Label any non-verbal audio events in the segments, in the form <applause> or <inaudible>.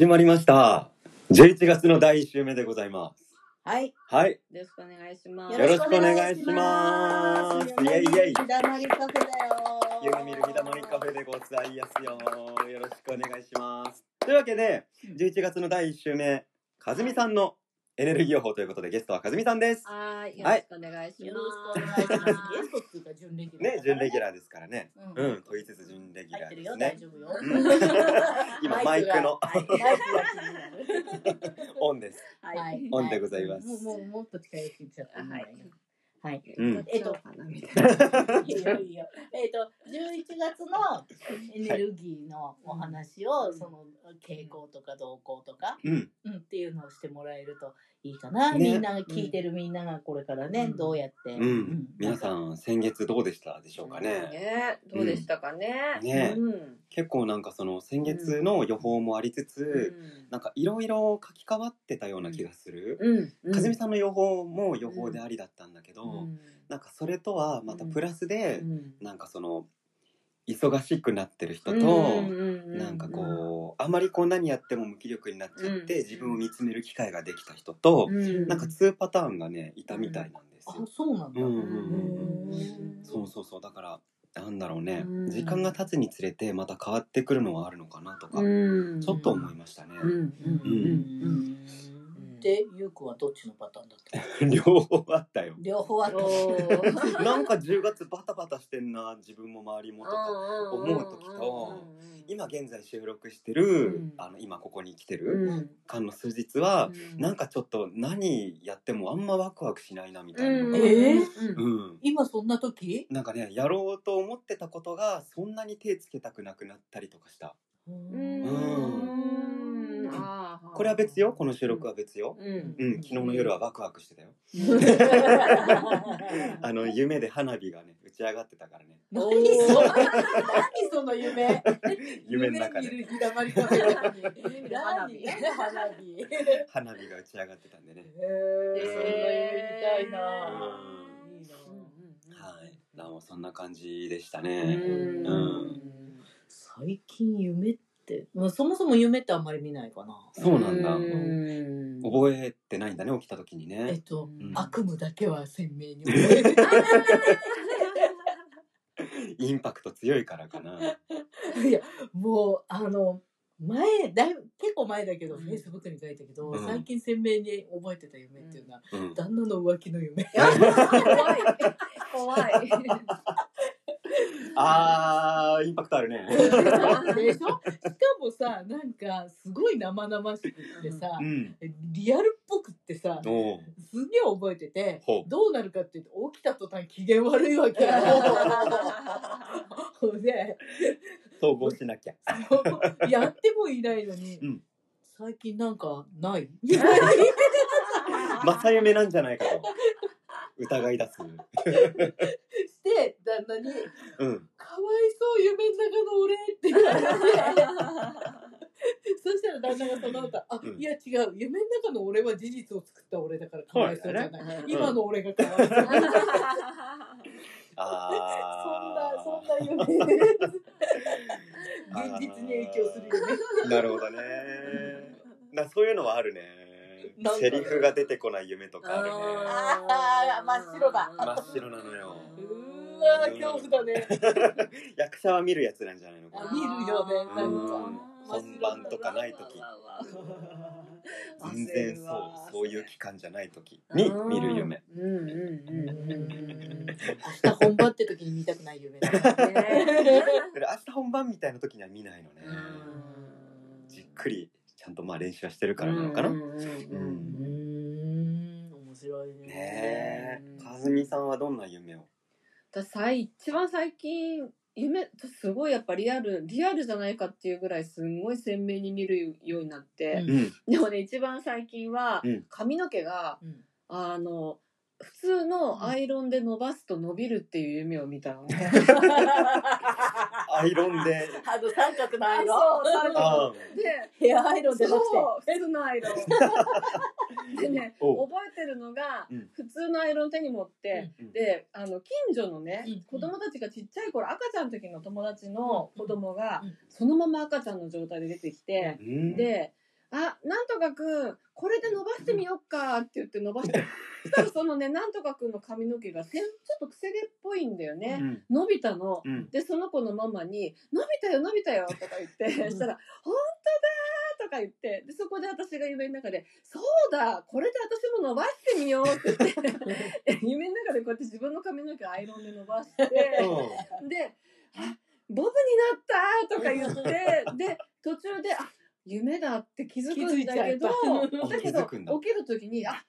始まりました。11月の第1週目でございます。はい。はい。よろしくお願いします。よろしくお願いします。イエイイエイ。ひだまりカフェだよ。夢見る日だまりカフェでございますよ。よろしくお願いします。というわけで11月の第1週目かずみさんのエネルギー予報ということでゲストはかずみさんですはい、よろしくお願いしよます。ろしくお願いします。ゲストっていうか準レギュラー。ね準レギュラーですからねう。うんん問いつつ準レギュ入ってるよ。ラーですね大丈夫よ。うん <laughs> 今マイクのはいマイクが気になる。<laughs> オンですはい。オンでございますもうもうもっと近寄ってきちゃった。はいはい。うん。えっと。えっと11月のエネルギーのお話をその傾向とか動向とか。うん。うん、っていうのをしてもらえるといいかな、ね。みんなが聞いてるみんながこれからね、うん。どうやって、うん。皆ん。さん先月どうでしたでしょうかね？ね、どうでしたかね？ね。うん。結構なんかその先月の予報もありつつなんかいろいろ書き換わってたような気がする。うん。かずみさんの予報も予報でありだったんだけど、うん。なんかそれとはまたプラスで、うん。なんかその忙しくなってる人と、うんなんかこうあまりこう何やっても無気力になっちゃって、うん。自分を見つめる機会ができた人と、うん。なんか2パターンがねいたみたいなんですあよ。そうなんだ、うんうんうんうん。そうそうそう。だからなんだろうね、うん。時間が経つにつれてまた変わってくるのはあるのかなとか、うん。ちょっと思いましたね。うん。でゆうくんはどっちのパターンだった？<laughs> 両方あったよ。両方あった。<laughs> なんか10月バタバタしてんな自分も周りもとか思う時と今現在収録してる、うん。あの今ここに来てうるん。間の数日は、うん。なんかちょっと何やってもあんまワクワクしないなみたいな。のが、えー？うん。今そんな時？なんかねやろうと思ってたことがそんなに手つけたくなくなったりとかした。ううんこれは別よ。この収録は別よ、うん。うん、昨日の夜はワクワクしてたよ。<laughs> あの夢で花火がね打ち上がってたからね。何その何その夢？<laughs> 夢の中で。花火花火へ花火が打ち上がってたんでね。えそんな夢見たいな。うん。いいな。はい。だからもうそんな感じでしたうねん。うん。最近夢って、まあ、そもそも夢ってあんまり見ないかな。そうなんだ。うん。覚えてないんだね起きた時にね。えっと、うん。悪夢だけは鮮明に覚えてる。<laughs> インパクト強いからかな。<laughs> いやもうあの前だいぶ結構前だけど、うん。フェイスブックに書いたけど、うん。最近鮮明に覚えてた夢っていうのは、うん。旦那の浮気の夢。怖い。怖い。あー、インパクトあるね。<laughs> でしょ？しかもさなんかすごい生々しくってさ、うん。リアルっぽくってさおうすげえ覚えててほうどうなるかっていうと起きた途端機嫌悪いわけよ。<laughs> で統合しなきゃ。やってもいないのに、うん最近なんかない？<laughs> 正夢なんじゃないかと。疑い出す。して旦那にうん。「かわいそう夢の中の俺」って言われてそしたら旦那がその後あ、うん。いや違う。夢の中の俺は事実を作った俺だからかわいそうじゃない、そう今の俺がかわいそう、そんなあそんな夢。<laughs> 現実に影響する夢ー。なるほどね。なそういうのはあるねセリフが出てこない夢とかあるね。あー。真っ白だ。真っ白なのよ。うわー恐怖だね。役者は見るやつなんじゃないの？か見るよね。なん。うんか本番とかない時。全然そうそういう期間じゃない時に見る夢。うんうんうんうん。明日本番って時に見たくない夢 <laughs> 明日本番みたいな時には見ないのね。じっくりちゃんとまあ練習はしてるからなのかな。うんうんうんうーん。面白いね。ねえ。かずみさんはどんな夢を？私一番最近夢すごいやっぱリアルリアルじゃないかっていうぐらいすんごい鮮明に見るようになって、うんうん。でもね一番最近はうん。髪の毛がうん。あの普通のアイロンで伸ばすと伸びるっていう夢を見たのね。<laughs> アイロンで。あの三角のアイロン？そう三角。あでヘアアイロンじゃなくて。そう普通のアイロン。<laughs> でねお覚えてるのが、うん。普通のアイロン手に持って、うん。であの近所のね、うん。子供たちがちっちゃい頃赤ちゃんの時の友達の子供が、うん。そのまま赤ちゃんの状態で出てきて、うん。で「あなんとかくんこれで伸ばしてみよっか」って言って伸ばして。<laughs> そしたらそのねなんとかくんの髪の毛がせんちょっとくせ毛っぽいんだよね、うん。伸びたの。うん。でその子のママに「伸びたよ伸びたよ」とか言って、うん。そしたら「本当だ!」とか言って。でそこで私が夢の中で「そうだこれで私も伸ばしてみよう」って言って。<laughs> 夢の中でこうやって自分の髪の毛をアイロンで伸ばして。で「あボブになった!」とか言って。で途中で「あ夢だ」って気づくんだけどだけど起きる時に「あ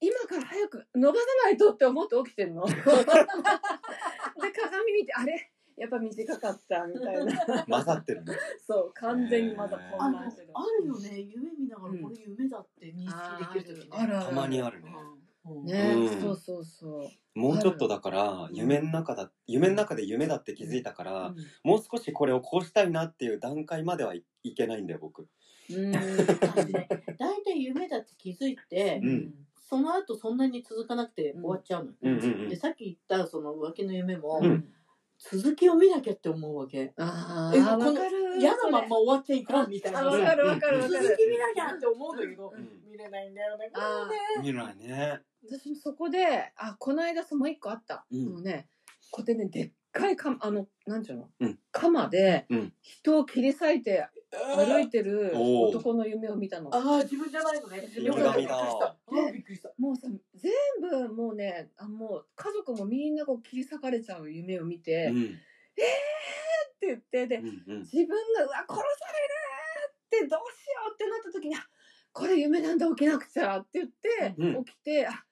今から早く伸ばさないと」って思って起きてんの？<laughs> で鏡見てあれ？やっぱ短かったみたいな。<laughs> 混ざってるね。そう完全にまだあ混の乱してるあるよね。夢見ながらこれ夢だって認識できる時ね。あるある。たまにあるね。うんね、うん。そうそうそう。もうちょっとだから夢の中だ夢の中で夢だって気づいたから、うもう少しこれをこうしたいなっていう段階まではい、いけないんだよ僕。ん。あのね。<laughs> 大体夢だって気づいて、うん。その後そんなに続かなくて終わっちゃうのよ。うんうんうん。でさっき言ったその浮気の夢も、うん。続きを見なきゃって思うわけ。ああわかる嫌なまんま終わっちゃいかんみたいな。あわかるわかるわか続るき見なきゃって思うんだけど、うん。見れないんだよね。こあー。れね。見ないね私もそこであこの間その一個あった、うん。もうねこうやってねでっかいかあのなんていうの、うん。鎌でうん。人を切り裂いて歩いてるおー。男の夢を見たの。ああ自分じゃないのね。自分じゃないびっくりした。あーびっくりした。もうさ全部もうねあもう家族もみんなこう切り裂かれちゃう夢を見て、うん。って言ってで、うんうん。自分がうわ殺されるってどうしようってなった時にあこれ夢なんだ起きなくちゃって言って、うん。起きてあ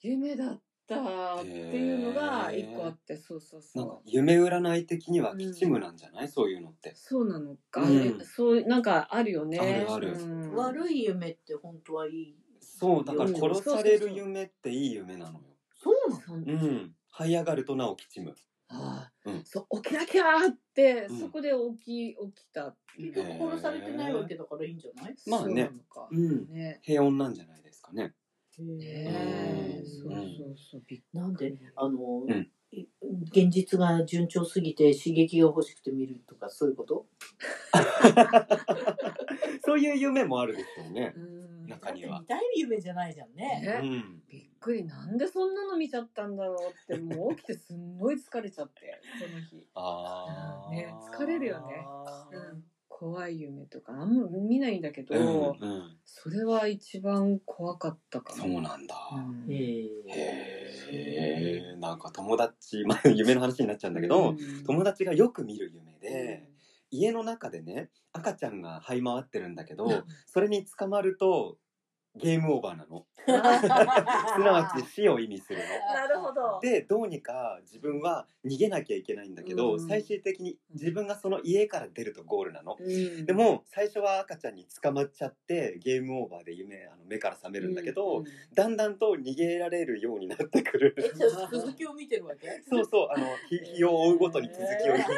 夢だったっていうのが一個あってそうそうなんかそう夢占い的には吉夢なんじゃない、そういうのって。そうなのか、うん。えそうなんかあるよね。あるある。うん。悪い夢って本当はいい。そうだからうん。殺される夢っていい夢なのよ。そうなの。そううん。這い上がるとなお吉夢ああうん。そう起きなきゃーって、うんそこで起き起きた結局殺されてないわけだからいいんじゃない？まあね。そうなのか。うん。ね。平穏なんじゃないですかねねそうそうそうなんであの、うん。い現実が順調すぎて刺激が欲しくて見るとかそういうこと？そういう夢もあるでしょうね。うん。中には。だって見たい夢じゃないじゃんね。ね。うん。びっくり。なんでそんなの見ちゃったんだろうってもう起きてすんごい疲れちゃってその日、ああね疲れるよね怖い夢とかあんま見ないんだけど、うんうん。それは一番怖かったかも、そうなんだ。うん。へへえ。んか友達まあ夢の話になっちゃうんだけど、うん。友達がよく見る夢で、家の中でね赤ちゃんが這い回ってるんだけど、それに捕まるとゲームオーバーなの。<laughs> すなわち死を意味するの。なるほど。でどうにか自分は逃げなきゃいけないんだけど、うん。最終的に自分がその家から出るとゴールなの、うん。でも最初は赤ちゃんに捕まっちゃってゲームオーバーで夢あの目から覚めるんだけど、うん。だんだんと逃げられるようになってくる。続きを見てるわけ？そうそうあの日日を追うごとに続きを見てる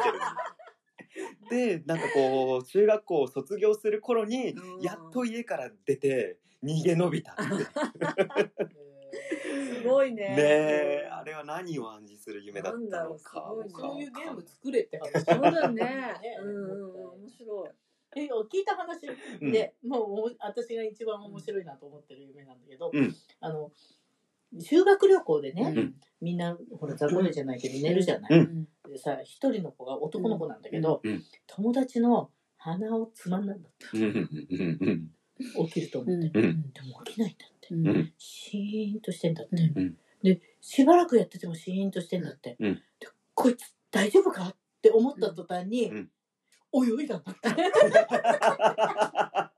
でなんかこう中学校を卒業する頃にうん。やっと家から出て逃げ延びたってすごいね。ねえあれは何を暗示する夢だったのかなんだろうすごいね。そういうゲーム作れって話。そうだね。ね。うんうんうん。面白い。え聞いた話。で、もうもう私が一番面白いなと思ってる夢なんだけど、うん。あの修学旅行でね、うん。みんなほら雑魚寝じゃないけど寝るじゃない、うん。でさ一人の子が男の子なんだけど、うん。うん。友達の鼻をつまんだんだって。うんうんうん起きると思って、うん。うん。でも起きないんだって。うんうん。シーンとしてんだって、うん。でしばらくやっててもシーンとしてんだって、うん。でこいつ大丈夫か？って思った途端に、うん。泳いだんだって <laughs>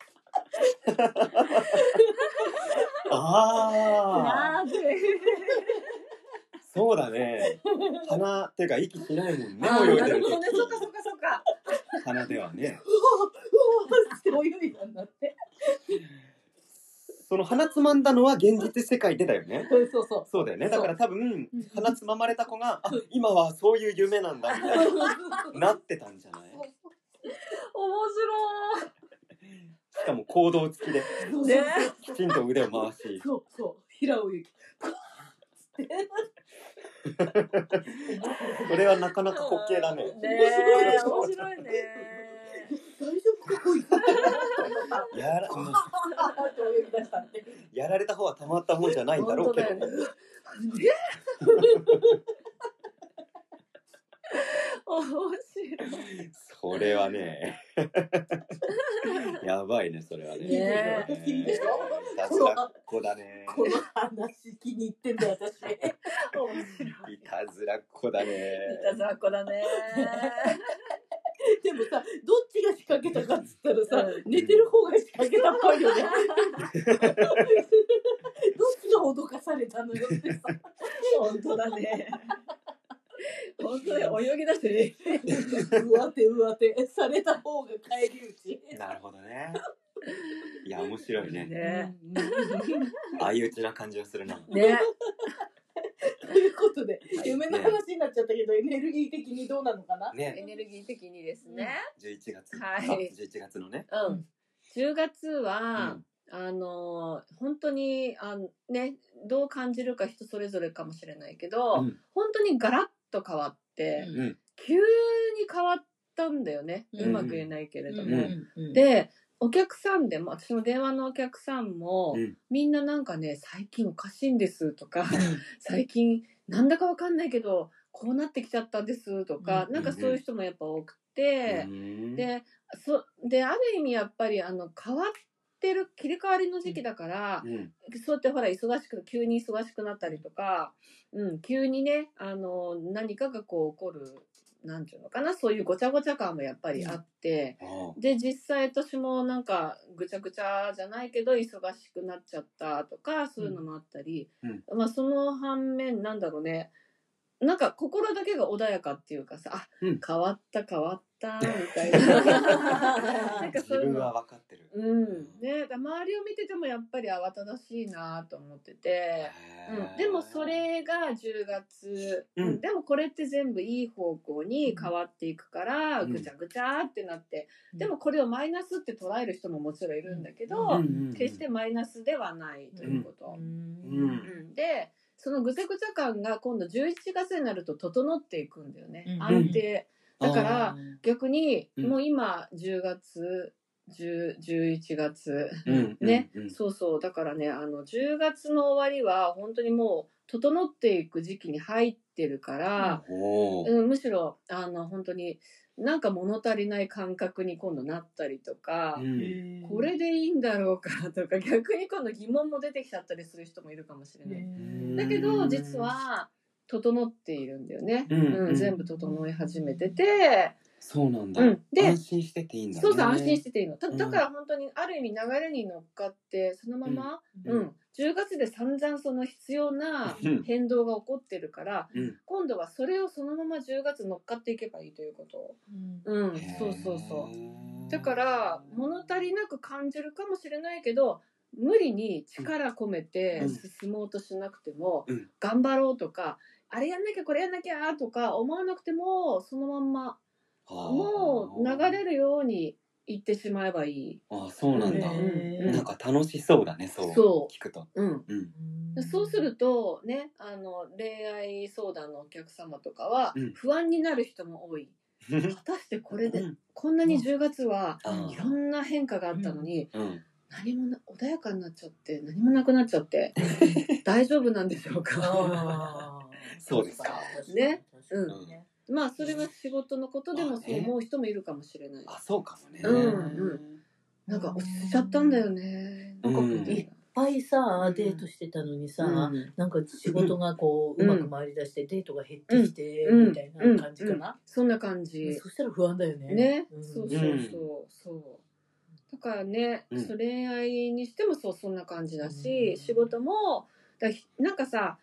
ああそうだね。鼻っていうか息しないもんね。あー泳いでる時なるほどね。そうかそうかそうか。鼻ではね。うわーって泳いだんだって。その鼻つまんだのは現実世界でだよね。そうそう。そうだよね。だから多分うん鼻つままれた子が、あ、今はそういう夢なんだみたいななってたんじゃない？面しかも行動付きでねきちんと腕を回し、そうそう。平泳ぎ。<laughs> それはなかなか滑稽だね。ねえ、面白いね。大丈夫かこいつ。やら。<laughs> やられた方はたまったもんじゃないんだろうけど <laughs> 面白い。それはね <laughs> やばいねそれはねねえいいでしょ脱落子だねこの話気に入ってんだよ私。面白い。いたずらっ子だねいたずらっ子だね。<laughs> でもさ、どっちが仕掛けたかっつったらさう、寝てる方が仕掛けたっぽいよね。<laughs> どっちが脅かされたのよってさ。本当だね。本当だ泳ぎ出してね。上手上手。された方が返り討ち。なるほどね。いや面白いね。ね。相打ちな感じがするな。ね。ということで、夢の話になっちゃったけど、エネルギー的にどうなのかな？エねネルギー的にですね。11月。はい。あ11月のね。うん。10月うはん、あの本当にあのねどう感じるか人それぞれかもしれないけど、うん。本当にガラッと変わって、急に変わったんだよね、ううんまく言えないけれども。うん。でお客さんでも私の電話のお客さんも、うん。みんななんかね最近おかしいんですとか <laughs> 最近なんだかわかんないけどこうなってきちゃったんですとか、うん。なんかそういう人もやっぱ多くて。うん。でそである意味やっぱりあの変わってる切り替わりの時期だから、うん。そうやってほら忙しく急に忙しくなったりとか、うん、急にねあの何かがこう起こるなんていうのかなそういうごちゃごちゃ感もやっぱりあって、あで実際私もなんかぐちゃぐちゃじゃないけど忙しくなっちゃったとかそういうのもあったり、うん。まあその反面なんだろうね。なんか心だけが穏やかっていうかさあ、うん。変わった変わった <laughs> みたいな。なんかそういうの。は分かってる。うん。ね、だ周りを見ててもやっぱり慌ただしいなと思ってて、うん、でもそれが10月、うん。うん。でもこれって全部いい方向に変わっていくから、うん。ぐちゃぐちゃってなって、でもこれをマイナスって捉える人ももちろんいるんだけど、うんうんうん決してマイナスではないということ。うん。うん。でそのぐちゃぐちゃ感が今度11月になると整っていくんだよね、うん。安定だからあ逆にうん。もう今10月10 11月うんね、うんうん。そうそう。だからねあの10月の終わりは本当にもう整っていく時期に入ってるから、うん。むしろあの本当になんか物足りない感覚に今度なったりとか、うん。これでいいんだろうかとか逆に今度疑問も出てきちゃったりする人もいるかもしれない。んだけど実は整っているんだよね、うんうん全部整い始めてて、そうなんだ。うん。で安心してていいんだね。そうそう安心してていいの。たうん。だから本当にある意味流れに乗っかってそのまま、うん。10月で散々その必要なうん変動が起こってるから、うん。今度はそれをそのまま10月乗っかっていけばいいということ。うん。そうそうそう。だから物足りなく感じるかもしれないけど無理に力込めてうん。進もうとしなくても、うん。頑張ろうとかあれやんなきゃこれやんなきゃとか思わなくてもそのまんまもう流れるように行ってしまえばいい。あーそうなんだ。なんか楽しそうだねそうそう。聞くと。うん、うん。そうするとねあの恋愛相談のお客様とかはうん。不安になる人も多い。<laughs> 果たしてこれでうん。こんなに10月はあいろんな変化があったのに、うん。何もな穏やかになっちゃって何もなくなっちゃって <laughs> 大丈夫なんでしょうか？そうですか。ね。確かに。ねまあそれは仕事のことでもそう思う人もいるかもしれない、あそうかもね。うんうんなんか落ち着いちゃったんだよね、うんなん。かいっぱいさデートしてたのにさ、うん。なんか仕事がこう、ううんまく回り出してデートが減ってきて、うん。みたいな感じかな、そんな感じ。そしたら不安だよね。ね、うん。そうそうそう。そう。だからね、うん。そう恋愛にしてもそうそんな感じだし、うん。仕事もだひなんかさ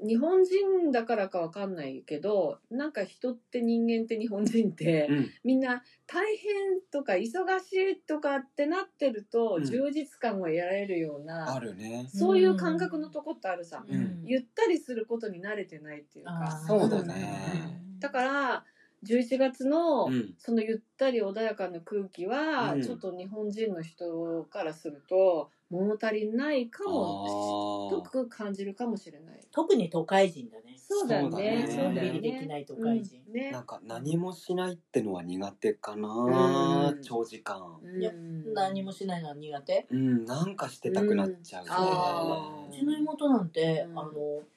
日本人だからかわかんないけどなんか人って人間って日本人って、うん。みんな大変とか忙しいとかってなってると、うん。充実感を得られるようあな、るね。そういう感覚のとこってあるさ、うん。ゆったりすることに慣れてないっていうか。そうだね。だ。から11月の、うん。そのゆったり穏やかな空気は、うん。ちょっと日本人の人からすると物足りないかもあとく感じるかもしれない。特に都会人だね。そうだよね。そうだねびりできね。ない都会人。うんねーなんか何もしないってのは苦手かな、うん長時間うんいや何もしないのは苦手。うんなんかしてたくなっちゃうね、あうちの妹なんて、うんあの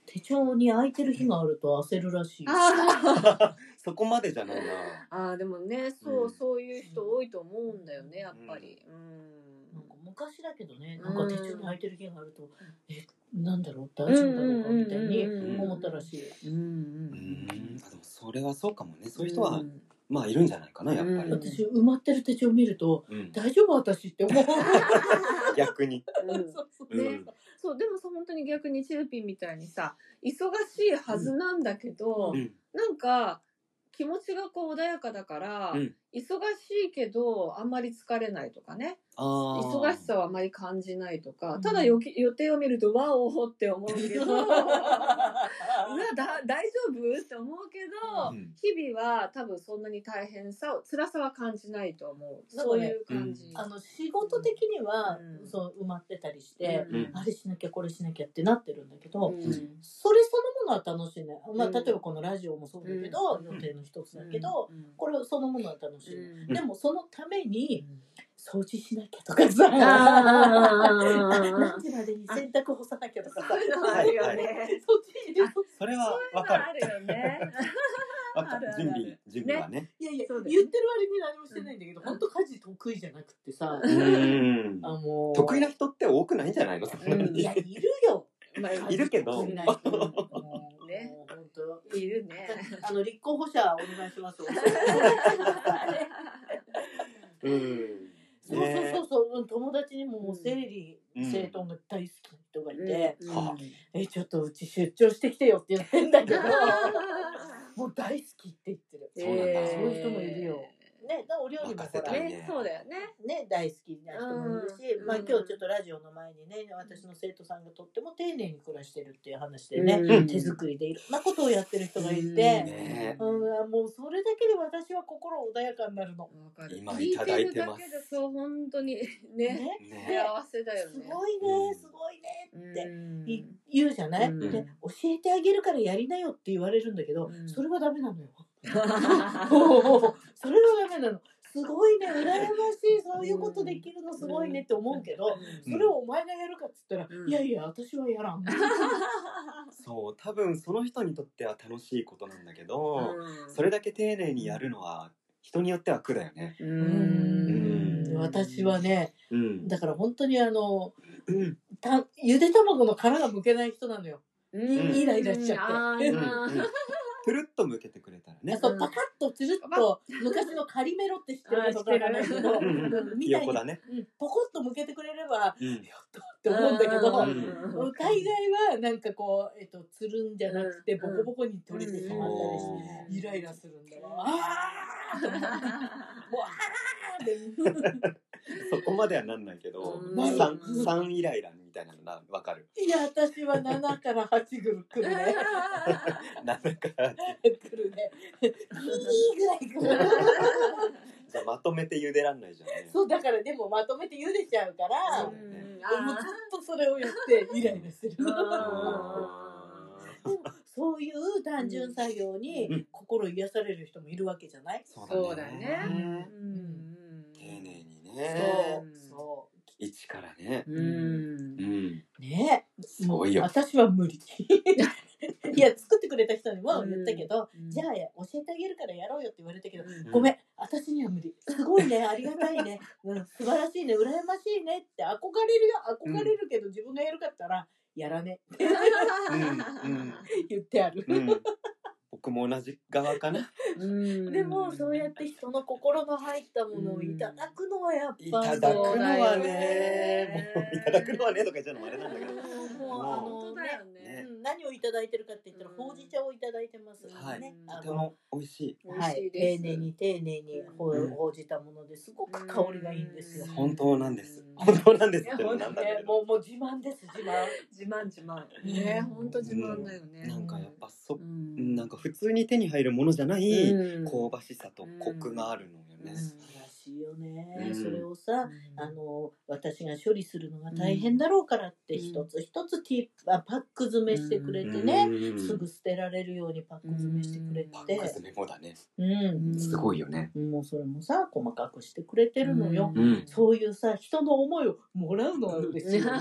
手帳に空いてる日があると焦るらしい。あ <laughs> そこまでじゃないなあーでもねそう、うんそういう人多いと思うんだよねやっぱり。なんか昔だけどね、うん。なんか手帳に空いてる日があると、え、なんだろう、大丈夫だろうかみたいに思ったらしい。うんうんうん。あでもそれはそうかもね。そういう人は、うん。まあいるんじゃないかなやっぱり、うん。私、埋まってる手帳見ると、うん。大丈夫私って思う。<laughs> 逆に、うん。<laughs> そうそうう。ん。ねそうでもさ本当に逆にチルピンみたいにさ忙しいはずなんだけど、うん。なんか気持ちがこう穏やかだから、うん。忙しいけどあんまり疲れないとかね忙しさはあまり感じないとかうん。ただ予期予定を見るとわおって思うけど <laughs> うわだ大丈夫？って思うけど、うん。日々は多分そんなに大変さを辛さは感じないと思う。なんかね。そういう感じ。あの仕事的には、うん。そう埋まってたりして、うん。あれしなきゃこれしなきゃってなってるんだけど、うん。それそのものは楽しいね、まあ、うん例えばこのラジオもそうだけど、うん。予定の一つだけど、うん。これそのものは楽しい、うん。でもそのために掃除しなきゃとかさ、何時までに洗濯干さなきゃとかさ、そういうのあるよね。それはわかる。あるよね。準備準備はね。いやいや、言ってる割に何もしてないんだけど、本当家事得意じゃなくってさ、うん。あもう得意な人って多くないんじゃないの、うん。いやいるよ。まあいるけど。ね <laughs> 本当。いるね。あの立候補者お願いします。<laughs> うんそうそうそうそう、友達にももう整理うん整頓が大好きな人がいて、うんはえちょっとうち出張してきてよって言ってんだけど、<laughs> もう大好きって言ってる。そうなんだそういう人もいるよ。ね、お料理もほら任せたいね、そうだよね。ね大好きな人もまあ今日ちょっとラジオの前にね私の生徒さんがとっても丁寧に暮らしてるっていう話でね、うん。手作りでいろんなことをやってる人がいて、ね。うんもうそれだけで私は心穏やかになるの。わかる。今いただいてます。聞いるだけでそう本当にねね。ね。幸せだよね。すごいねすごいねって言うじゃない、うん。で教えてあげるからやりなよって言われるんだけど、うん。それはダメなのよ。<laughs> <laughs> それはダメなの。すごいね <laughs> 羨ましいそういうことできるのすごいねって思うけど、それをお前がやるかっつったら、うん。いやいや私はやらん。<laughs> <laughs> そう多分その人にとっては楽しいことなんだけど、うん。それだけ丁寧にやるのは人によっては苦だよね。ううん。ん私はねうん。だから本当にあのうん。たゆで卵の殻がむけない人なのよ。うん。イライラしちゃってトゥルッと向けてくれたらね。そうパカッとつるっと昔のカリメロって知ってるかどうかないけど、ね。うんポコッと向けてくれればうん。やったって思うんだけど、うん。大概はなんかこう、えっと、つるんじゃなくてボうん。コボコに取れてしまったりして、うん。イライラするんだわ。あーもうあーって <laughs> <laughs> そこまではなんないけどうん、三三イライラみたいなのなわかる。いや私は7から8ぐる来るね。なんだから来るねいいぐらい来る。じゃあまとめて茹でらんないじゃんね。そうだからでもまとめて茹でちゃうからそうね。もうずっとそれをやってイライラする。そういう単純作業に心癒される人もいるわけじゃない、そうだね。うん。丁寧にそね。う。そ一からね。うん。うん。うね。すごいよ。私は無理。<laughs> いや作ってくれた人にも言ったけど、うん。じゃあ教えてあげるからやろうよって言われたけど、うん。ごめん私には無理。すごいねありがたいね、うん、素晴らしいね羨ましいねって憧れるよ。憧れるけど、自分がやるかったらやらね。言ってある。僕も同じ側かな。うんでもそうやって人の心の入ったものをいただくのはやっぱいただくのはね、もういただくのはねとか言っちゃうのもあれなんだけど。もうあ本のねね。ねうん何をいただいてるかって言ったら、うん。ほうじ茶をいただいてます。はいね。うんあのとても美味しい。はい、丁寧に丁寧にほううん。ほうじたものですごく香りがいいんですよ。うん。本当なんです。うん。本当なんですって。なんだけ、どもうもう自慢です自慢。自慢自慢。ね本当自慢だよね。なんかやっぱそ、うん。なんか普通に手に入るものじゃないうん。香ばしさとコクがあるのよね。しいよね。うんそれをさ、あの私が処理するのが大変だろうからって、うん一つ一つティーあパック詰めしてくれてね、うんすぐ捨てられるようにパック詰めしてくれて、パック詰めもだね。うん、すごいよね。もうそれもさ細かくしてくれてるのよ。うん。そういうさ人の思いをもらうのは嬉しいよね。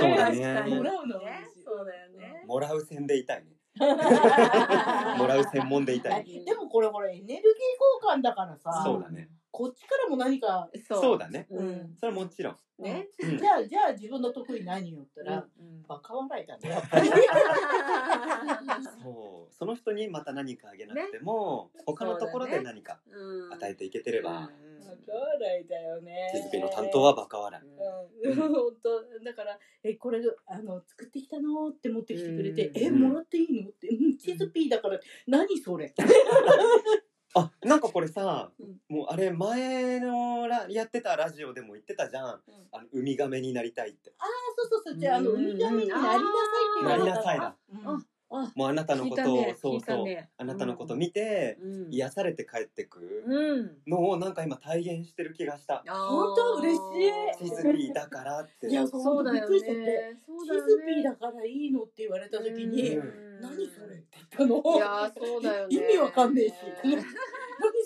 そうだねもらうのは嬉しい。そうだよねもらう線でいたいね。<laughs> もらう専門でいたはいい。でもこれこれエネルギー交換だからさ、そうだね。こっちからも何か、そうだね。うんそれはもちろん。ねうんじゃあじゃあ自分の得意何よったら、うんバカ笑いだねやっぱり。<laughs> そう。その人にまた何かあげなくても、他のところで何かうん与えていけてれば、バカ笑いだよね。チズピの担当はバカ笑い。うん、本当だから「えこれあの作ってきたの?」って持ってきてくれて「うんえもらっていいの?」って「うんチズピーだから何それ?」あ、なんかこれさうん、もうあれ前のラやってたラジオでも言ってたじゃん。あのウミガメになりたいって。あそうそうそう。じゃああのうん。ウミガメになりなさいって言われたな。りなさいだ。うんああもうあなたのことを、ねそうそう、ね。あなたのこと見て、うん癒されて帰ってく。うん。のをなんか今体現してる気がした。本当嬉しい。チズピーだからって。いやそそううびっだよくりしちゃってね「チズピーだからいいの?」って言われた時にうん「何それ?」って言ったの。いやーそうだよね。意味わかんねえし。<laughs> 何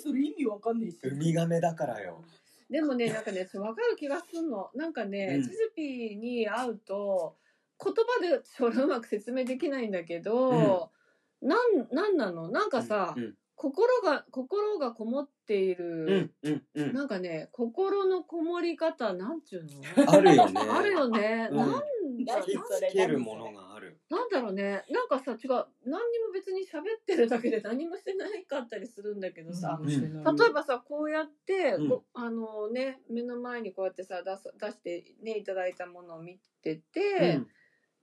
それ意味わかんねえし。ウミガメだからよ。でもねなんかね分かる気がすんの。なんかね、うん。チズピーに会うと言葉でそれうまく説明できないんだけど、なんなんなの？なんかさ、うん心が心がこもっている、うんうんうん。なんかね心のこもり方なんちゅうの？あるよね。<laughs> あるよね、うん。なんだ何引きつけるものがある。なんだろうね。なんかさ違う何にも別に喋ってるだけで何もしてないかったりするんだけどさ、うん例えばさこうやって、うん。ごあのね目の前にこうやってさ出す出してねいただいたものを見てて、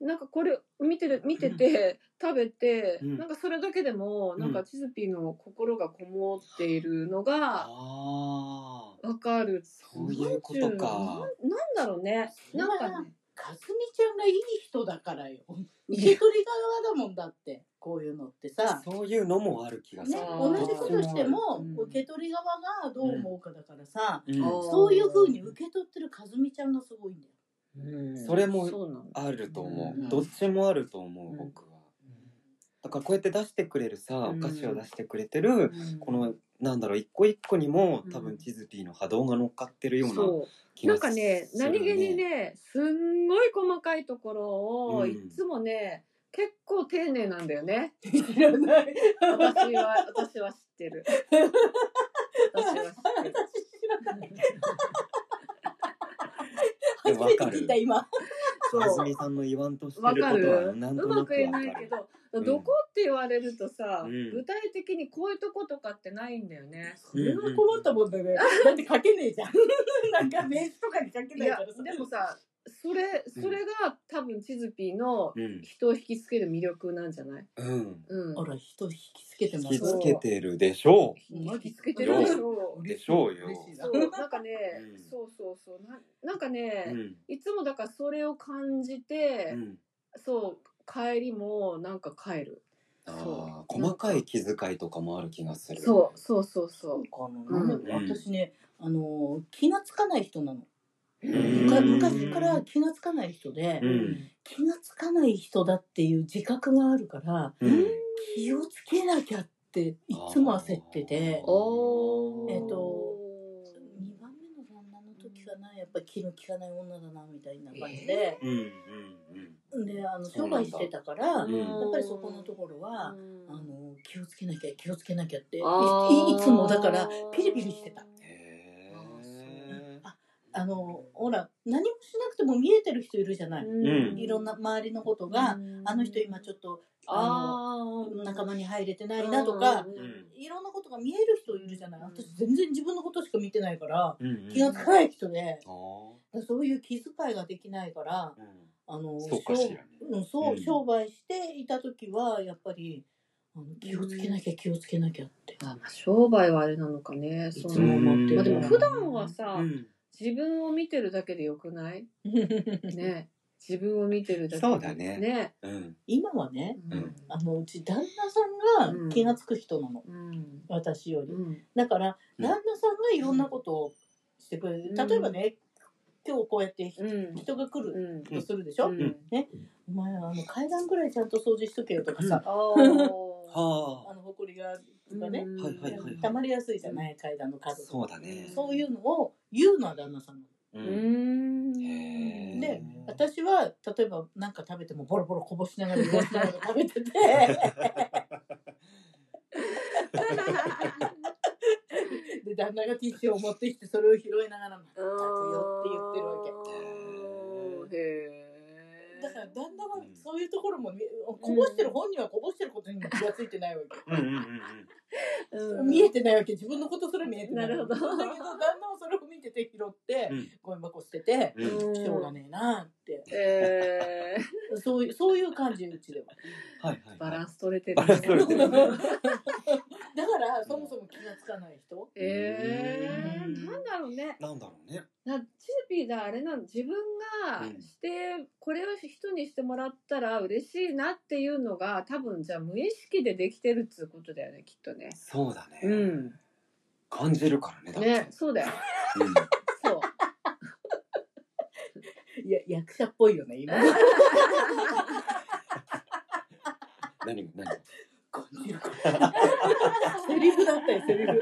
なんかこれ見てる見てて食べて、うんなんかそれだけでもんなんかチズピーの心がこもっているのがああ、わかる。そういうことか。なんなんだろうね。なんかね。かすみちゃんがいい人だからよ。受け取り側だもんだって、こういうのってさ。そういうのもある気がすねる。、同じことしても、うん受け取り側がどう思うかだからさ、うんそういう風に受け取ってるかずみちゃんがすごいんだよ。それも。あると思う。どっちもあると思う僕は。だからこうやって出してくれるさ、うんお菓子を出してくれてる、この、なんだろう、一個一個にもうん多分チズピーの波動が乗っかってるようなそう。気がする。なんかね、何気に。ね、すんごい細かいところを、うんいつもね、結構丁寧なんだよね。知らない。私は、私は知ってる。<laughs> 私は知ってる。<laughs> <laughs> 私知らない。で初めて聞いた今。<laughs> そうあずみさんの言わんとしてることわかるはなんとうまく言えなくわかる。ないけど、うんどこって言われるとさ、うん具体的にこういうとことかってないんだよね。それは困ったもんだね。<laughs> だって書けねえじゃん。<laughs> なんか名刺とかに書けないからさ。でもさそれそれが多分チズピーのうん。人を引きつける魅力なんじゃない、うん。うん、あら、人引きつけてます引きつけてるでしょ引きつけてるでしょでしょうよ嬉しいなそうなんかね、うんそうそうそうななんかね、う。うん。いつもだからそれを感じて、うん。そう帰りもなんか帰るああ、細かい気遣いとかもある気がする。そうそうそうそうかな、うん私ね、あの気がつかない人なの。うん。むか昔から気がつかない人で、うん。気がつかない人だっていう自覚があるからうん。気をつけなきゃっていつも焦ってて。えっと2番目の旦那の時かなやっぱり気の利かない女だなみたいな感じで、うんうんであの商売してたから、うん。やっぱりそこのところは、うん。あの気をつけなきゃ気をつけなきゃっていつもだからピリピリしてた。あのほら何もしなくても見えてる人いるじゃない、うん。いろんな周りのことが、あの人今ちょっとああの仲間に入れてないなとか、うん。いろんなことが見える人いるじゃない。私全然自分のことしか見てないからうんうん。気がつかない人で。そういう気遣いができないからうん。あのそうかしらね。うん、そう、うん。商売していた時はやっぱりあの気をつけなきゃ気をつけなきゃって、あまあ商売はあれなのかね。いそつも思ってるまあでも普段はさ、うん自分を見てるだけでよくない？<laughs> ね。自分を見てるだけで。そうだねね。うん。今はねうん。あのうち旦那さんが気がつく人なの、うん。私よりうん。だからうん旦那さんがいろんなことをしてくれる、うん例えばね今日こうやってうん。人が来るうん。とするでしょ、うん。お前あの階段ぐらいちゃんと掃除しとけよとかさ、あーはあの埃がね、うんはいはいはい溜まりやすいじゃない階段のあ。角とかそうだね。そういうのを言うのは旦那さんなのう。うんん。へーで私は例えば何か食べてもボロボロこぼしながらながら食べててで旦那がティッシュを持ってきてそれを拾いながら「まったくよ」って言ってるわけへだから旦那はそういうところもみこぼしてる本人はこぼしてることにも気がついてないわけ、うんうんうんうん。うん見えてないわけ。自分のことすら見えてない。なるほど。だけど旦那はそれを見てて拾ってうん。ゴミ箱捨てて、うん。しょうがねえなって。えそういうそういう感じうちでは。はいはい。ー、バランス取れてる、バランス取れてるね。だからそもそも気がつかない人？えー、うんなんだろうね。なんだろうね。なチルピーだあれなの自分がうんして、これを人にしてもらったら嬉しいなっていうのが多分じゃあ無意識でできてるっつうことだよねきっとね。そうだね。うん。感じるからね。だってねそうだよ。うんそう。<laughs> いや役者っぽいよね今 <laughs> 何何感じるからセリフだったよセリフ。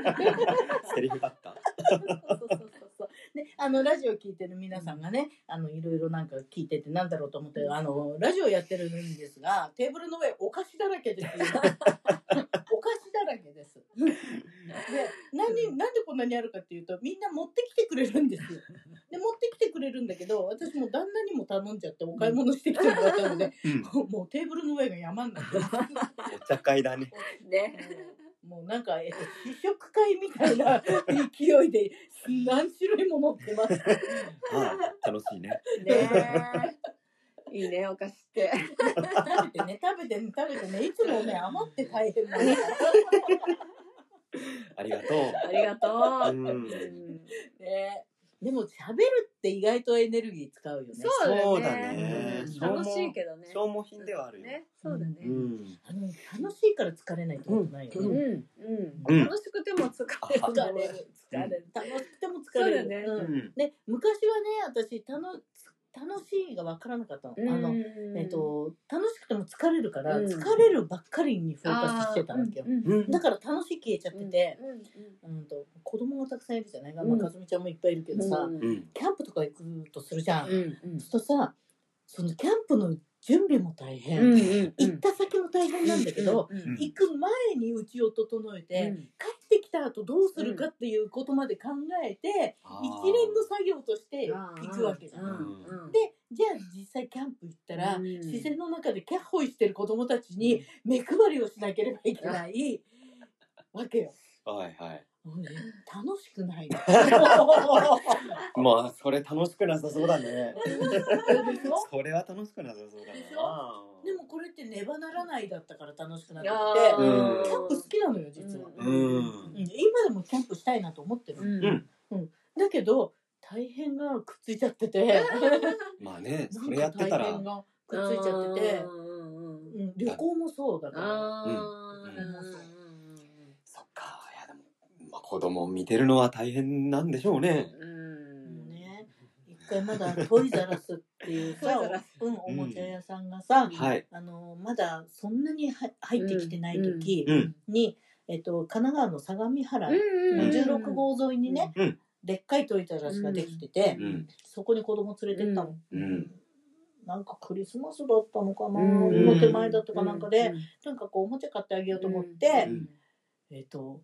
セリフだった。そうそうそうそう。であのラジオ聞いてる皆さんがねあのいろいろなんか聞いててなんだろうと思ってあのラジオやってるんですがテーブルの上お菓子だらけですだらけですで何なんでこんなにあるかっていうとみんな持ってきてくれるんですよで持ってきてくれるんだけど私も旦那にも頼んじゃってお買い物してきてもらったのでうん。もうテーブルの上が山になってお茶会だね。ね。もうなんか、えっと、試食会みたいな勢いで何種類も持ってます。ああ楽しいね。ねいいねお菓子って。食べてね、食べてね、食べてね、いつもね、余って大変なんだから。<laughs> ありがとう。ありがとう。うんうんね、でも喋るって意外とエネルギー使うよね。そうだね楽しいけどね。消耗品ではあるよ。ね、そうだね。うん。あの楽しいから疲れないってことないようん、ね。うん、うん楽しくても疲れる。疲れる、疲れる、楽しくても疲れる。そうだね昔はね、私、たの楽しいが分からなかったの。あの、えっと、楽しくても疲れるから、うん疲れるばっかりにフォーカスしてたわけよ。だから楽しい消えちゃってて、うんうんと子供がたくさんいるじゃない、うんまあ、かずみちゃんもいっぱいいるけどさ。キャンプとか行くとするじゃん。うんうんそうするとさそのキャンプの準備も大変、うんうん行った先も大変なんだけど、うんうんうん。行く前にうちを整えて、うん。帰ってきた後どうするかっていうことまで考えて、一連の作業として行くわけじゃでじゃあ実際キャンプ行ったら、うん。自然の中でキャッホイしてる子供たちに目配りをしなければいけないわけよ。はいはい。楽しくないの？<laughs> <laughs> まあそれ楽しくなさそうだね。<laughs> それは楽しくなさそうだな。でもこれってねばならないだったから楽しくなくて、あキー。ャンプ好きなのよ実は、うん。今でもキャンプしたいなと思ってる、うん。だけど大変がくっついちゃってて。まあね、それやってたら。くっついちゃってて、うん。旅行もそうだから。あー。うん。うんそっか、いやでも、まあ子供を見てるのは大変なんでしょうね。うん。ね。一回まだトイザラスっていうさトイザラス、うん、おもちゃ屋さんがさ、はい。あのまだそんなには入ってきてない時うん。に、えっと、神奈川の相模原うんうんうん16号沿いにね、うん。でっかいトイザラスができてて、うん。そこに子供連れてったの、うん。なんかクリスマスだったのかな、うん。の手前だったかなんかで、うん。なんかこうおもちゃ買ってあげようと思って、うん。えっ、と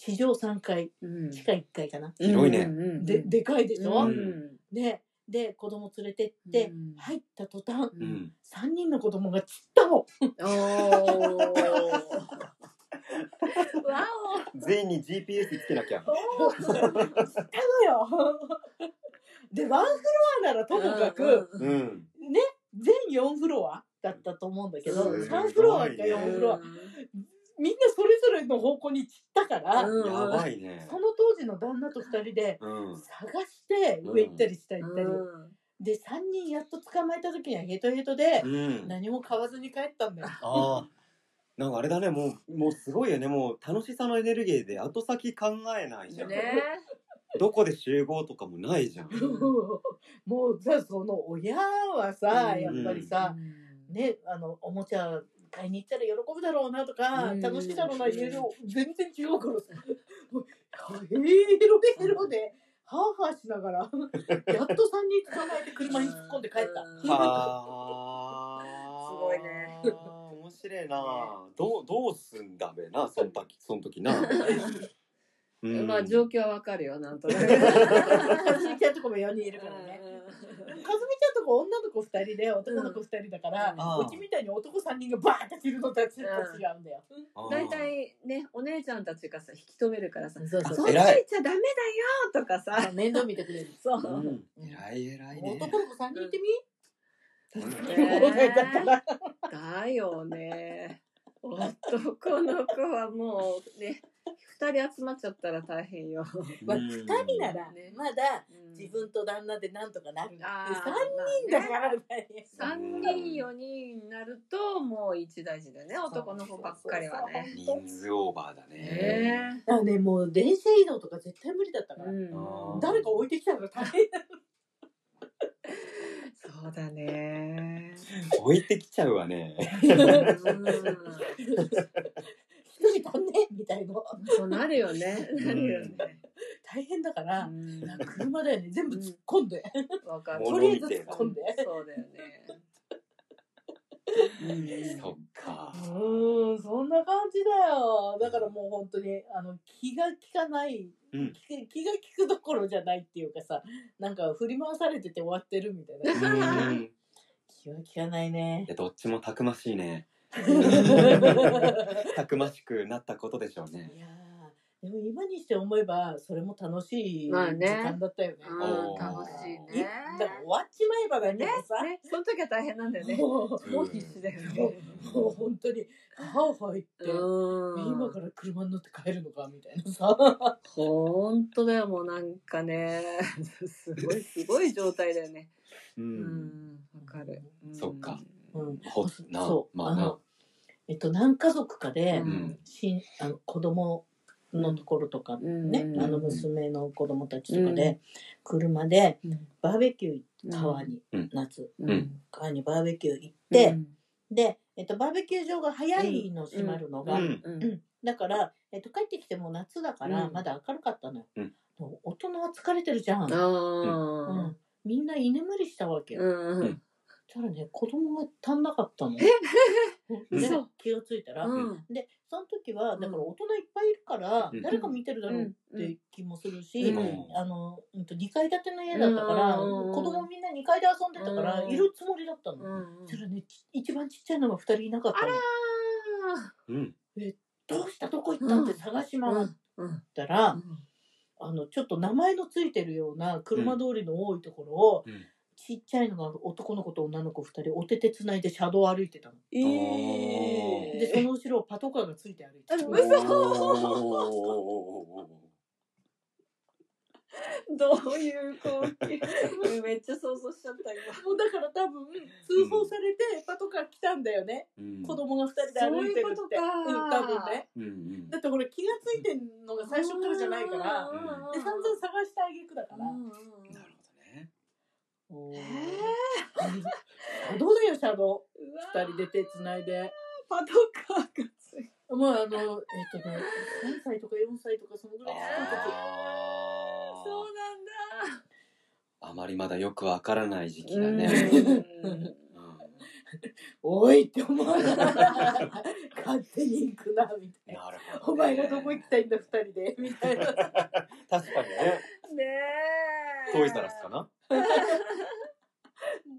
地上3階うん。地下1階かな、広いね。ででかいでしょ、うん。でで子供連れてって、うん。入った途端う。ん。3人の子供が散ったのわ全員に GPS つけなきゃ。散ったのよ。でワンフロアならともかく、うん。ね全4フロアだったと思うんだけど、すごいね。3フロアか4フロア。みんなそれぞれの方向に散ったから、うんやばいね。その当時の旦那と2人でうん。探して上行ったり下行ったり。うんで、3人やっと捕まえた時にはヘトヘトで、うん。何も買わずに帰ったんだよ。ああ。なんかあれだね、もう、もうすごいよね。もう楽しさのエネルギーで後先考えないじゃん。ね <laughs> どこで集合とかもないじゃん。<laughs> もうさ、その親はさ、うんやっぱりさ、ね、あの、おもちゃ買いに行ったら喜ぶだろうなとか、うん楽しいだろうな言える、全然違うからさ、ヘロヘロで、ハーハーしながら、やっと3人捕まえて車に突っ込んで帰った。<laughs> すごいね。面白いな。どう、どうすんだべな、その時、その時な。<laughs> うん。まあ状況はわかるよなんとなく。かずみちゃんとこも4人いるからね。かずみちゃんとこ女の子2人で男の子2人だから、うん。うちみたいに男3人がバーって着るのたちと違うんだよ。大体ねお姉ちゃんたちがさ引き止めるからさそう「そっち行っちゃダメだよ」とかさ。面倒見てくれる。そう。うん。偉い偉いね。男の子3人いてみ？だよね。男の子はもうね二人集まっちゃったら大変よ。まあ、うん2人ならねまだ自分と旦那でなんとかなる。であ3ー人だから大変。三人四人になるともう一大事だね男の子ばっかりはね。人数オーバーだね。ねだね、もう電車移動とか絶対無理だったから。誰か置いてきたら大変。そうだね。置いてきちゃうわね。<laughs> うん一人足んねみたいな。そうなるよね。なるよね。大変だから、うん車だよね。全部突っ込んで。わかる。とりあえず突っ込んで。そうだよね。そっか。うーん、そんな感じだよ。だからもう本当に、あの、気が利かない、うん。気気が利くどころじゃないっていうかさ、なんか振り回されてて終わってるみたいな。<laughs> 気が利かないね。や、どっちもたくましいね。<laughs> たくましくなったことでしょうね。いやーでも今にして思えばそれも楽しい時まあね間だったよね。うんおー楽しいいね。だから終わっちまえばだけどねさ、ね、その時は大変なんだよね。もうもう必死だよもね。うもう本当に歯入って、うん今から車に乗って帰るのかみたいなさ。本当だよ、もうなんかね、<laughs> すごい、すごい状態だよね。う。うんん、わかる。うんそっか。うん、ほなそう、まあな。あの、えっと、何家族かで、うん。しんあの子供のところとかね、うん。あの娘の子供たちとかで、車でうん。バーベキュー行って川に、うん。夏。うん。川にバーベキュー行って、うん。で、えっと、バーベキュー場が早いの閉まるのが、うん。うん。だから、えっと、帰ってきても夏だからうん。まだ明るかったのよ、うん。大人は疲れてるじゃん、うあん。みんな居眠りしたわけーよ、うん。そしたらね子供が足んなかったの。<laughs> で嘘気がついたら、うん。でその時はだから大人いっぱいいるから、うん。誰か見てるだろうって気もするし、うん。あのうんと2階建ての家だったから、うん。子供みんな2階で遊んでたから、うん。いるつもりだったの、うん。そしたらねち一番ちっちゃいのが2人いなかったの。あらうん。どうした？どこ行った？って探し回っーうん。たら、あのちょっと名前のついてるような車通りの多いところを、うんちっちゃいのが男の子と女の子2人お手手つないで車道を歩いてたの。ええでその後ろをパトカーがついて歩いてた。嘘。おどういう光景？<laughs> めっちゃ想像しちゃった今。もうだから多分通報されてパトカー来たんだよね、ー子供が2人で歩いてるって。そういうことか。うん、多分ね。うんうん。だってこれ気がついてんのが最初からじゃないからうんで散々探してあげくだから、なるほどね。おー。へ車道だよ車道うわ2人で手つないで。パトカーがついまああのえっ、とね3歳とか4歳とかそのぐらいそうなんだ。あまりまだよくわからない時期だね。おいって思わながら勝手に行くなみたいな。なるほど、お前がどこ行きたいんだ二人でみたいな。<laughs> 確かにね。ねえ。トイザラスかな？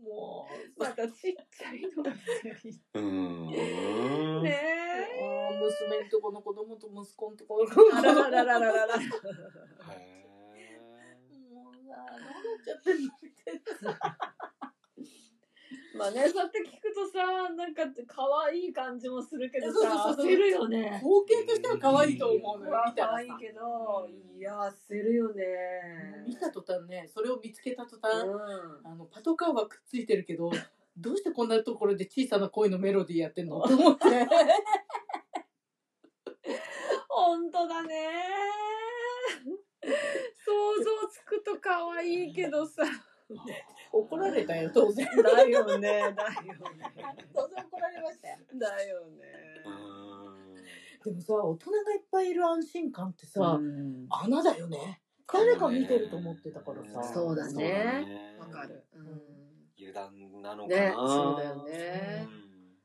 もうまたちっちゃいのがうーん。ねあー娘んとこの子供と息子んとこの子えあらららららららへもうさどうなっちゃってんのみたいな。まあね、そうやって聞くとさ、なんか可愛い感じもするけどさ、焦るよね。光景としては可愛いと思うのよ。見たらさ。可愛いけど、いや、焦るよね。見た途端ね、それを見つけた途う端、ん。あの、パトカーはくっついてるけど、どうしてこんなところで小さな恋のメロディーやってんの？と思って。本当だね。想像つくと可愛いけどさ。怒られたよ、当然。だよね、だよね。当然怒られましたよ。だよね。でもさ、大人がいっぱいいる安心感ってさ、うん穴だよね。誰が見てると思ってたからさ。そうだねそうだねわかる。うん油断なのかな。ねそうだよね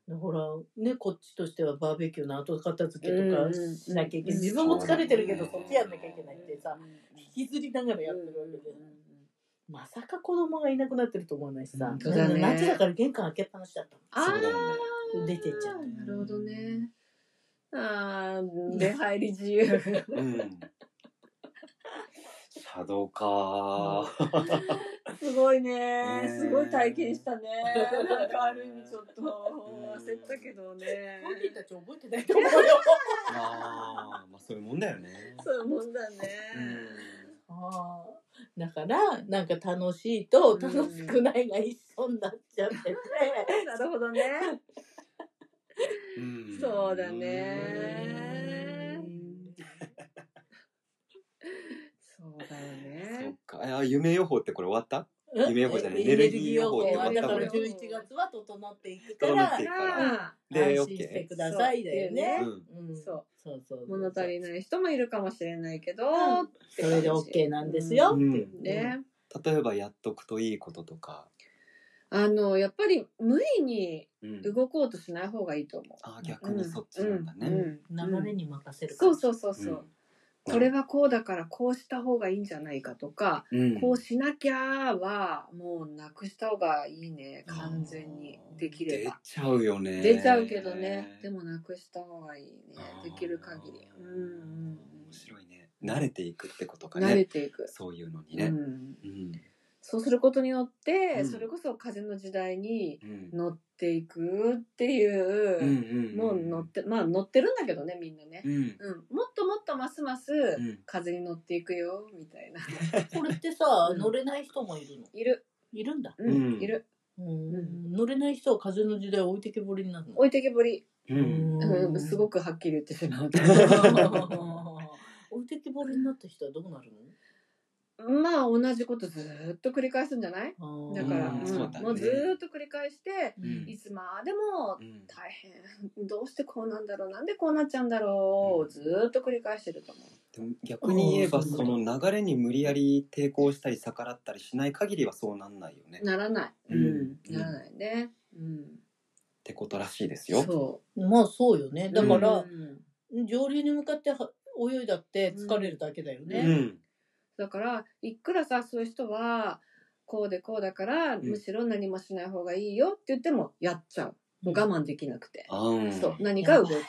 でほら、ね、こっちとしてはバーベキューの後片付けとかうんしなきゃいけない。うん自分も疲れてるけど、そっちやんなきゃいけないってさ、引きずりながらやってるわけで。まさか子供がいなくなってると思わないしさ。本当だね夏だから玄関開けっぱなしだったあそうだよねー出てっちゃったなるほどね。あー出入り自由。うん。シャドウかー。すごいねね。すごい体験したね。なんかある意味ちょっと焦ったけどね。本人たち覚えてないと思うよ。<laughs> ああ、まあそういうもんだよね。そういうもんだうね。ん。ああだから、なんか楽しいと楽しくないが一緒になっちゃってて。<laughs> なるほどね。うんそうだね。そうだよそねっ。か。あ、夢予報ってこれ終わった？夢予報じゃないエネルギー予報ってことだから11月は整っていくからで、安心してくださいだよね。そうそうそう物足りない人もいるかもしれないけど、それで OK なんですよ。ね。例えばやっとくといいこととか。あの、やっぱり無理にうん。動こうとしない方がいいと思う。あ、逆にそっちなんだね。うん。流れに任せるそうそうそうそう。うんこれはこうだからこうした方がいいんじゃないかとか、うん。こうしなきゃはもうなくした方がいいね完全にできれ出ばちゃうよね。出ちゃうけどねでもなくした方がいいねできる限りうんうん面白いね。慣れていくってことかうん慣れね。ていく、そういうのにね。うん、うん。そうすることによって、うんそれこそ風の時代にうん。乗っていくっていう。もう乗ってまあ乗ってるんだけどねみんなね。う、ん。うん、もっともっとますますうん。風に乗っていくよみたいな。<laughs> これってさ、うん。乗れない人もいるの？いる、いるんだ。うんうん。いる。うん。乗れない人は風の時代置いてけぼりになるの。置いてけぼり、うん。うん、すごくはっきり言ってしまう <laughs> 置いてけぼりになった人はどうなるまあ同じことずーっと繰り返すんじゃない？のだから、うんうんそうだね。もうずーっと繰り返してうん。いつまでもうん大変。どうしてこうなんだろう？なんでこうなっちゃうんだろう、うん。ずーっと繰り返してると思う。でも逆に言えばうん。その流れに無理やり抵抗したり逆らったりしない限りはそうなんないよね。っならない、ううん。んならないね、うん、てことらしいですよ。そまあそうよね。だうから、うん。上流に向かっては泳いだって疲れるだけだようね。ん。だからいくらさそういう人はこうでこうだから、ん。むしろ何もしない方がいいよって言ってもやっちゃう。もう我慢できなくて、あん。そう。何か動いちゃう。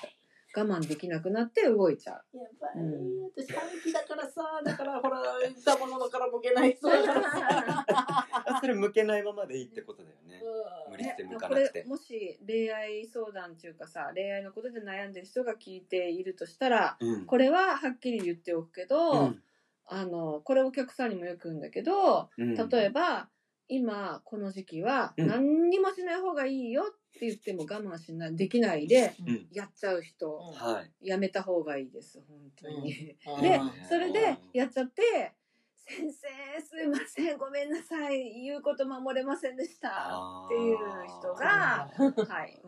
我慢できなくなって動いちゃう。やばい。うん。私、短期だからさ、だからほら、たものからもけない人だから <laughs> それ向けないままでいいってことだよね。うん。無理して向かこなくて。れ。もし恋愛相談っていうかさ恋愛のことで悩んでる人が聞いているとしたらうん。これははっきり言っておくけど、うんあのこれお客さんにもよく言うんだけどうん。例えば今この時期はうん。何にもしない方がいいよって言っても我慢しないできないでうん。やっちゃう人はい。やめた方がいいです本当に。うん。でうんそれでやっちゃって「先生すいませんごめんなさい言うこと守れませんでした」っていう人がはい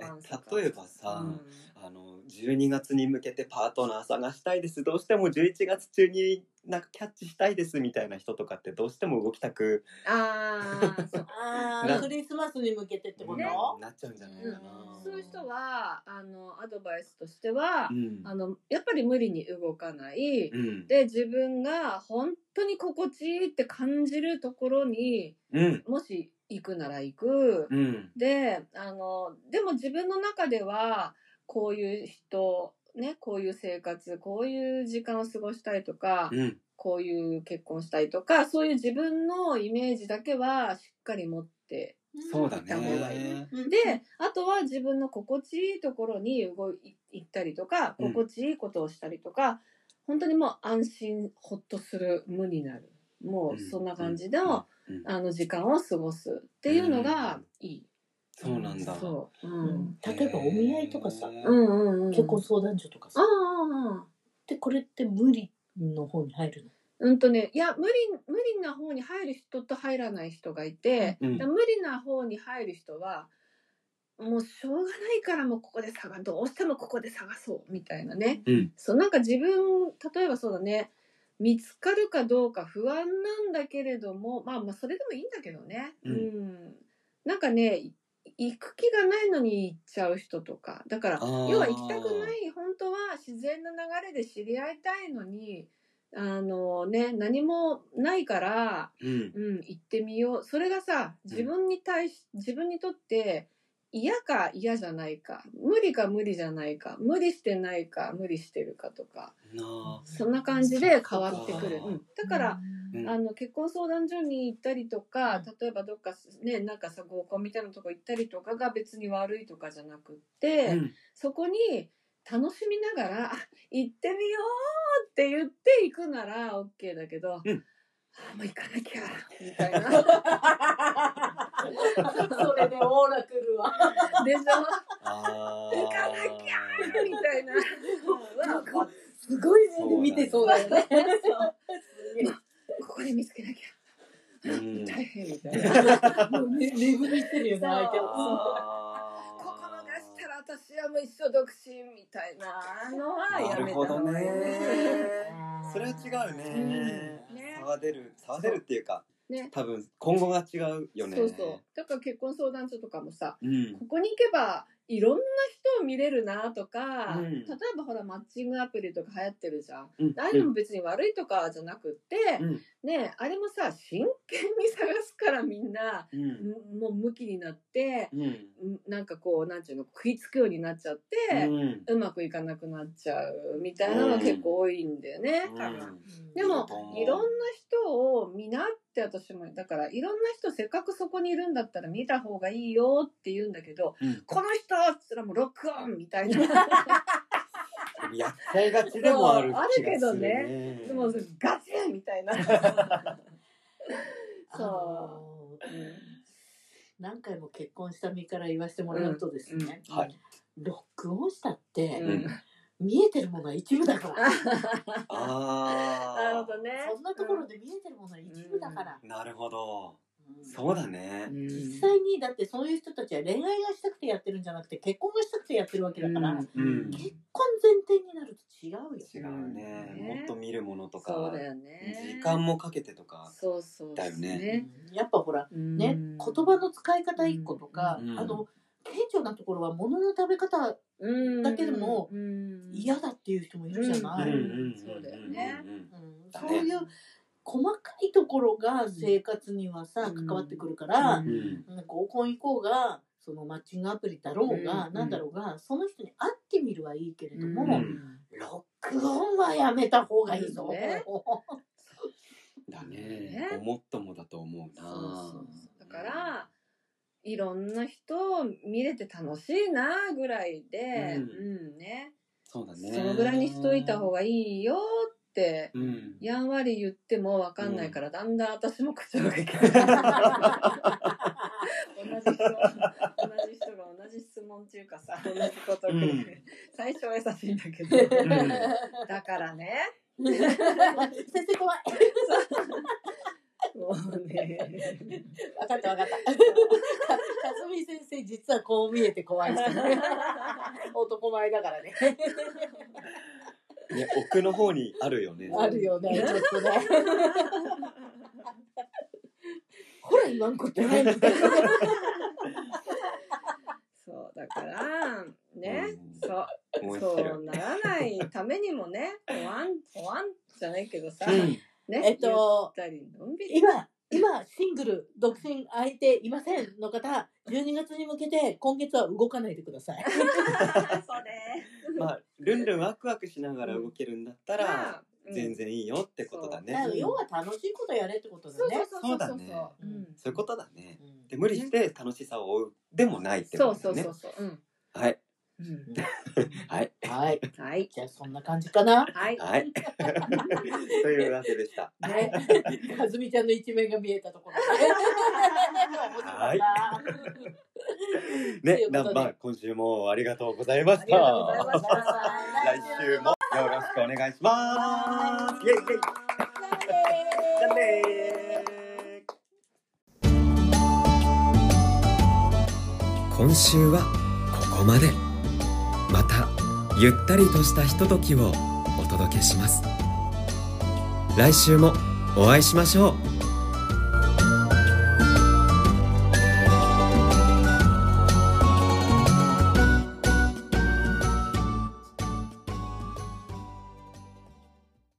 例えばさうんあの12月に向けてパートナー探したいです。どうしても11月中になんかキャッチしたいですみたいな人とかってどうしても動きたくああそう。なああ、クリスマスに向けてってこと、ねなっちゃうんじゃないかな、そういう人はあのアドバイスとしてはう、ん。あのやっぱり無理に動かない、うん。で自分が本当に心地いいって感じるところにうん。もし行くなら行く、うん。であのでも自分の中ではこういう人ねこういう生活こういう時間を過ごしたいとか、うん。こういう結婚したいとかそういう自分のイメージだけはしっかり持ってそうだ行った方がいい。ね。うん。で、あとは自分の心地いいところに動い行ったりとか、うん。心地いいことをしたりとか、本当にもう安心、ほっとする、無になる。もうそんな感じの、うん。うん。あの時間を過ごすっていうのがいい。そうなんだ。そう。う。うんん例えばお見合いとかさ、うんうんうん。結婚相談所とかさあ。あ。で、これって無理の方に入るの？うんとね、いや、無理、無理な方に入る人と入らない人がいて、うん無理な方に入る人は、もうしょうがないからもうここで探どうしてもここで探そうみたいなね。うんそう、なんか自分、例えばそうだね、見つかるかどうか不安なんだけれども、まあまあそれでもいいんだけどね。うんんなんかね、い行く気がないのに行っちゃう人とか。だから、要は行きたくない、本当は自然な流れで知り合いたいのに、あのね、何もないから、うん。うん、行ってみよう。それがさ、自分に対し、自分にとって嫌か嫌じゃないか、無理か無理じゃないか、無理してないか、無理してるかとか。そんな感じで変わってくる。うん、だから、うん。あの結婚相談所に行ったりとか例えばどっかねなんかさ合コンみたいなとこ行ったりとかが別に悪いとかじゃなくって、うん。そこに楽しみながらあ行ってみようって言って行くなら OK だけど、うん。あもう行かなきゃみたいな <laughs> <laughs> それでオーラ来るわ。でしょあ行かなきゃみたいな。なんかすごい目で見てそうだよね。ここで見つけなきゃ。うん。大変みたいな。もうね、レブにしてるよね、相手を。あー。ここ逃したら私はもう一生独身みたいな。のはやめたなるほど方がいいね。それは違うね。差は出る、差は出るっていうか、ね。多分今後が違うよね。そうそう。だから結婚相談所とかもさ、うん。ここに行けばいろんな人を見れるなとか、うん例えばほらマッチングアプリとか流行ってるじゃん。うん。も別に悪いとかじゃなくって、うん。ねあれもさ、真剣に探すからみんな、もう向きになって、うん。んなんかこう、なんていうの、食いつくようになっちゃって、うまくいかなくなっちゃうみたいなのが結構多いんだよね、多分。でもいろんな人を見なって私もだからいろんな人せっかくそこにいるんだったら見た方がいいよって言うんだけどうん。この人っつったらもうロックオンみたいな。<laughs> やっちゃいがちでもあるそうあるけどね。ね。でもガチンみたいな。<laughs> あそのう、うん。何回も結婚した身から言わせてもらうとですね、うん。はいロックオンしたって、うん見えてるものが一部だから。ああ。<laughs> なるほどねそんなところで見えてるものは一部だから。なるほど。うんそうだね。実際にだってそういう人たちは恋愛がしたくてやってるんじゃなくて結婚がしたくてやってるわけだから、うんうん結婚前提になると違うよ。違うね。ねもっと見るものとかそうだ、よね時間もかけてとか。そうそうだよねうんやっぱほらね、言葉の使い方一個とか、うんあの顕著なところは物の食べ方だけでも嫌だっていう人もいるじゃない、うんうんそうだよね。うん。そういう細かいところが生活にはさ、うん。関わってくるから、うんうん。合コン行こうがそのマッチングアプリだろうが、うん。なんだろうがその人に会ってみるはいいけれども、うん。ロックオンはやめた方がいいぞ。ね。<laughs> だね。ね。ごもっともだと思うな。そうそうそう。だからいろんな人を見れて楽しいなぐらいで、ううんんね、そうだね。そのぐらいにしといた方がいいよってうん。やんわり言ってもわかんないから、だんだん私も口調がいかない同じ人同じ人が同じ質問っていうかさ同じことを、うん。最初は優しいんだけど、ん。だからね。<laughs> 先生怖い。もうね分かった分かった。かかすみ先生実はこう見えて怖い人ね。男前だからね。ね、奥の方にあるよね。あるよね、ちょっとね。ほら、今んことないみたいな。そうだからね、うんそうそう。ならないためにもね、おわん、おわんじゃないけどさ、うんね、えっと。今、今、シングル、独身空いていませんの方、12月に向けて今月は動かないでください。<laughs> そうね。まあ、ルンルンワクワクしながら動けるんだったら、全然いいよってことだね。だから要は楽しいことやれってことだね。そうそうそうそうそうだねうんそういうことだね。うんで無理して楽しさを追うでもないってこそうとですねそうそうそう。うん。はいうん <laughs> はい。はい。はい。じゃあそんな感じかな。はい。はい。<laughs> というわけでした。ね、かずみちゃんの一面が見えたところねいうことで。まあ今週もありがとうございましありがとうございたました。来週もよろしくお願いします。イェイイェイ。じゃあね今週はここまでまたゆったりとしたひとときをお届けします。来週もお会いしましょう。